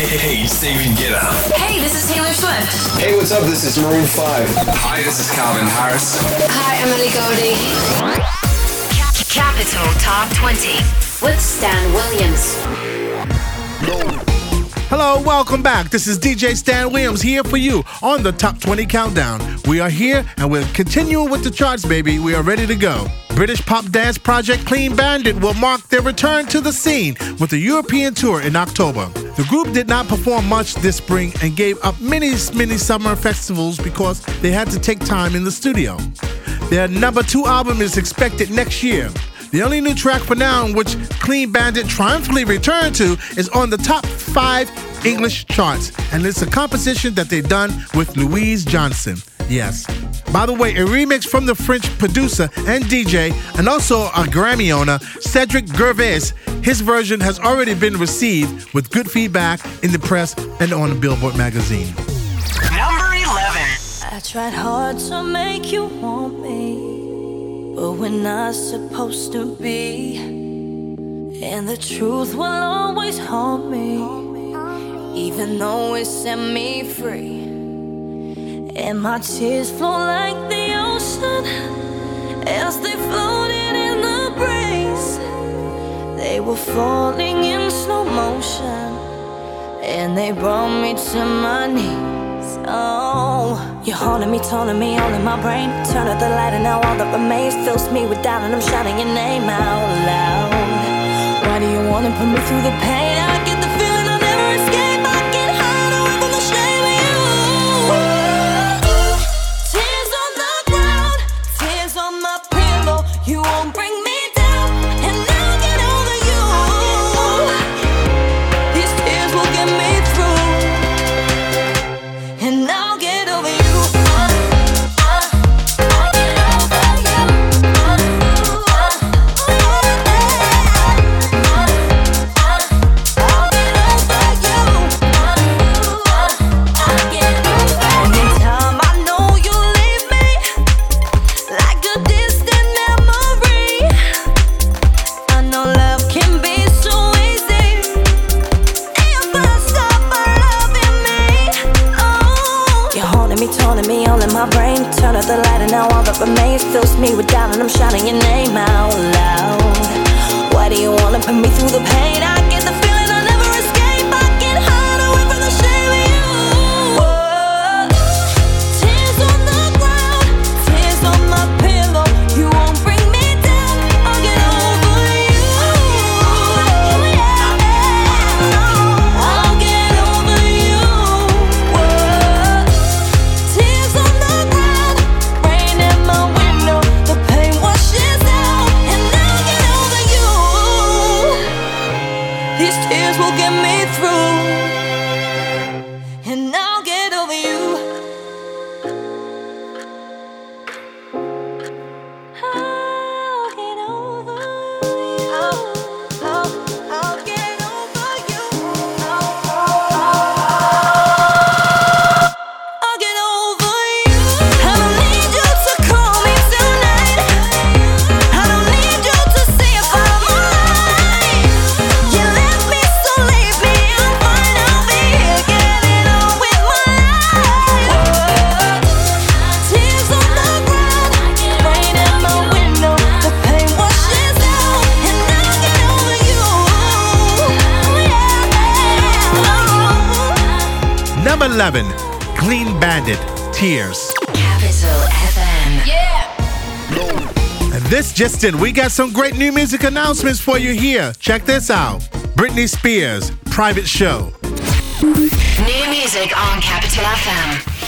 Hey, Steven, get up. Hey, this is Taylor Swift. Hey, what's up? This is Maroon 5. Hi, this is Calvin Harris. Hi, Ellie Goulding. Capital Top 20 with Stan Williams. Hello, welcome back. This is DJ Stan Williams here for you on the Top 20 Countdown. We are here and we're continuing with the charts, baby. We are ready to go. British pop dance project Clean Bandit will mark their return to the scene with a European tour in October. The group did not perform much this spring and gave up many, many summer festivals because they had to take time in the studio. Their number two album is expected next year. The only new track for now, which Clean Bandit triumphantly returned to, is on the top five English charts, and it's a composition that they've done with Louisa Johnson. Yes. By the way, a remix from the French producer and DJ, and also a Grammy owner, Cedric Gervais. His version has already been received with good feedback in the press and on Billboard magazine. Number 11. I tried hard to make you want me. But we're not supposed to be. And the truth will always haunt me. Even though it set me free. And my tears flow like the ocean as they floated in the breeze. They were falling in slow motion. And they brought me to my knees. Oh, you're haunting me, taunting me, all in my brain. Turn out the light, and now all that remains fills me with doubt, and I'm shouting your name out loud. Why do you wanna put me through the pain? 7, Clean Bandit, Tears. Capital FM. Yeah! And this justin, we got some great new music announcements for you here. Check this out Britney Spears, Private Show. New music on Capital FM.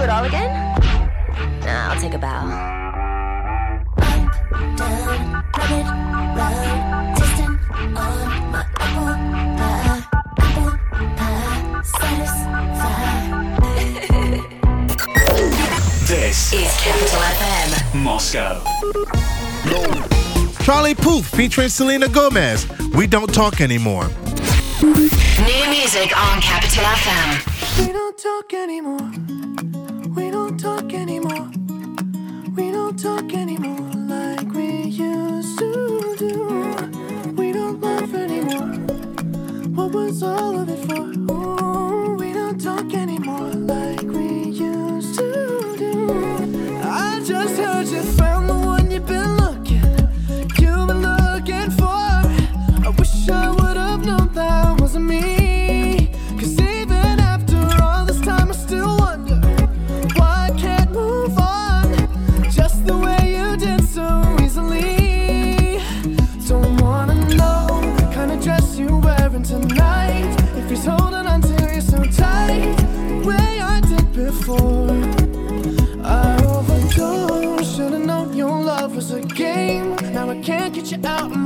Do it all again? Nah, I'll take a bow. This is Capital FM, Moscow. Charlie Puth featuring Selena Gomez. We don't talk anymore. New music on Capital FM. We don't talk anymore.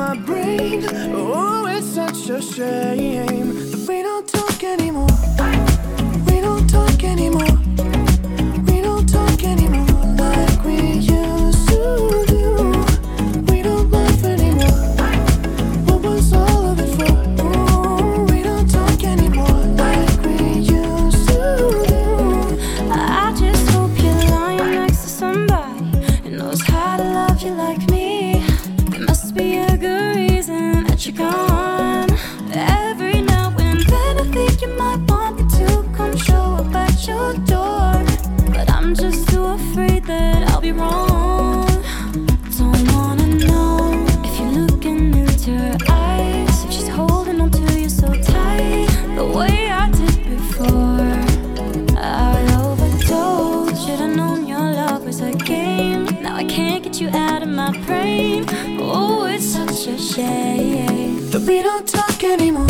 my brain. Oh, it's such a shame that we don't talk anymore. We don't talk anymore. We don't talk anymore like we used to do. We don't laugh anymore. What was all of it for? Ooh, we don't talk anymore like we used to do. I just hope you're lying next to somebody who knows how to love you like me must be a good reason that you're gone. Every now and then I think you might want me to come show up at your door. But I'm just too afraid that I'll be wrong. anymore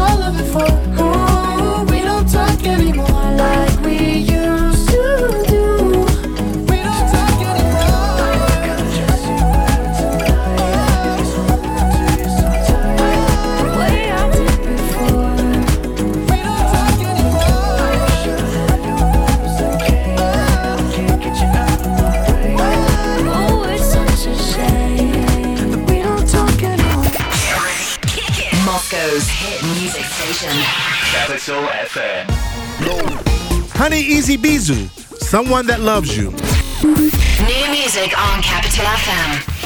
all of it for. Ooh, we don't talk anymore. Someone that loves you. New music on Capital FM.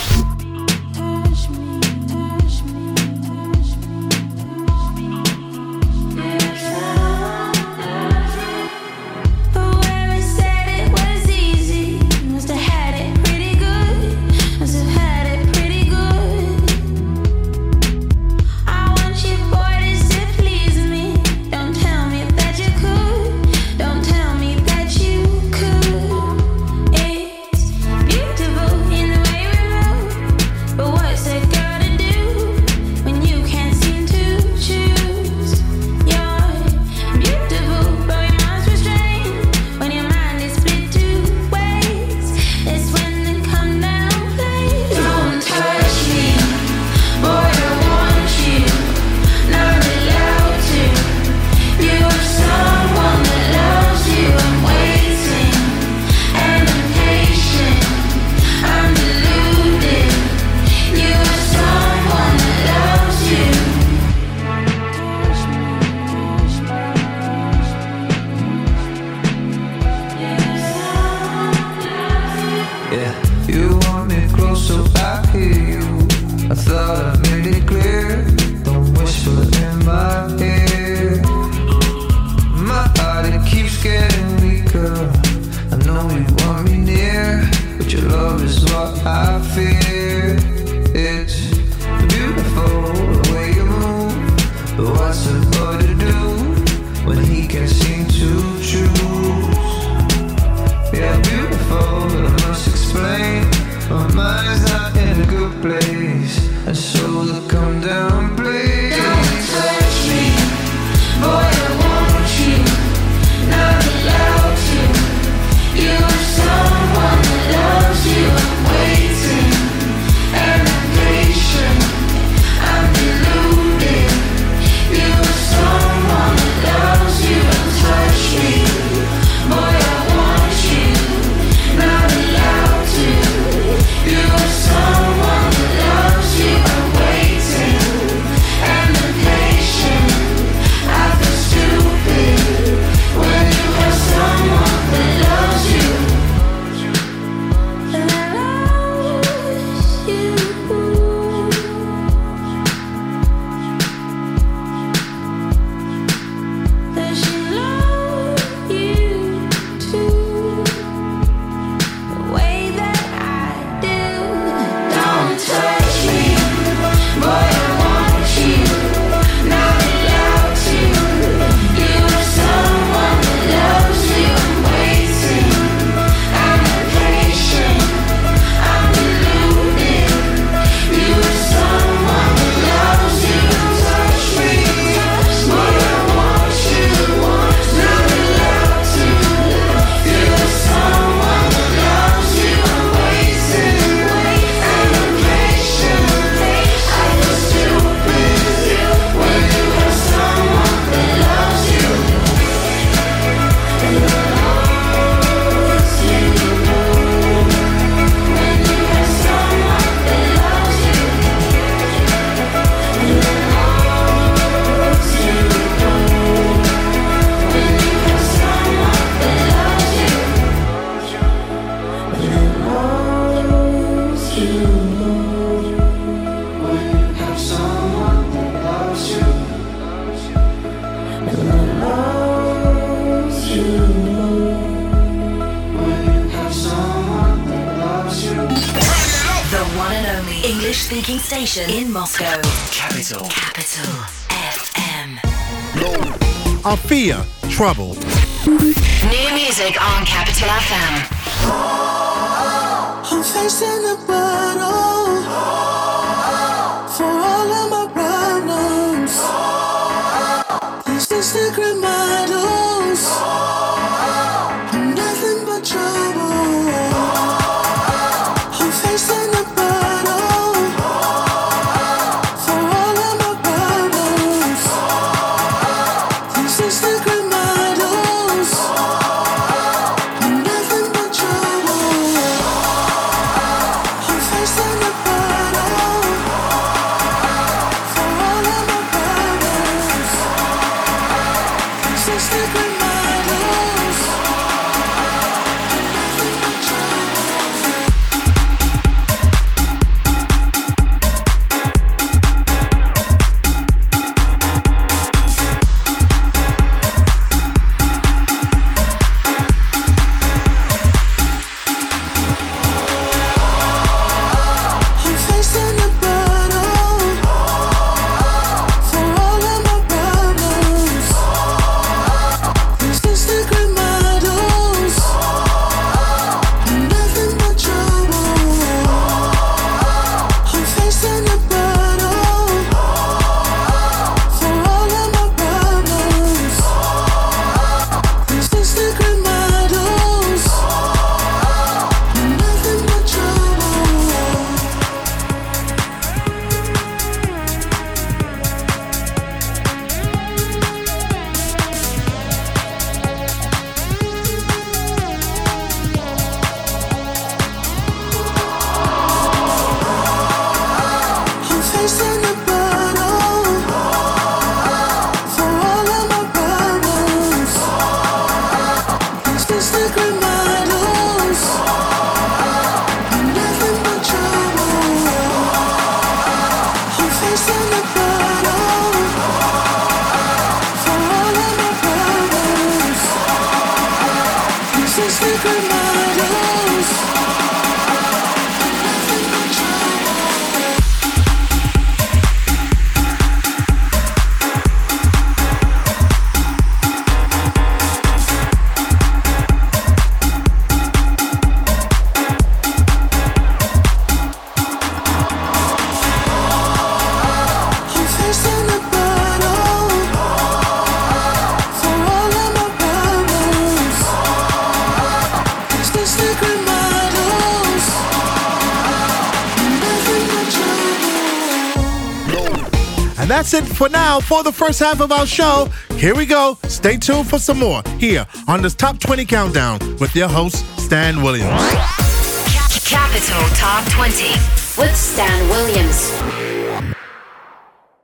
you want me close so I hear you. I thought I made it clear. Don't whisper in my ear. My heart keeps getting weaker. I know you want me near, but your love is what I fear. It's beautiful. station in Moscow. Capital. Capital FM. Afia, trouble. New music on Capital FM. I'm facing the battle. that's it for now for the first half of our show. Here we go. Stay tuned for some more here on this Top 20 Countdown with your host, Stan Williams. Capital Top 20 with Stan Williams.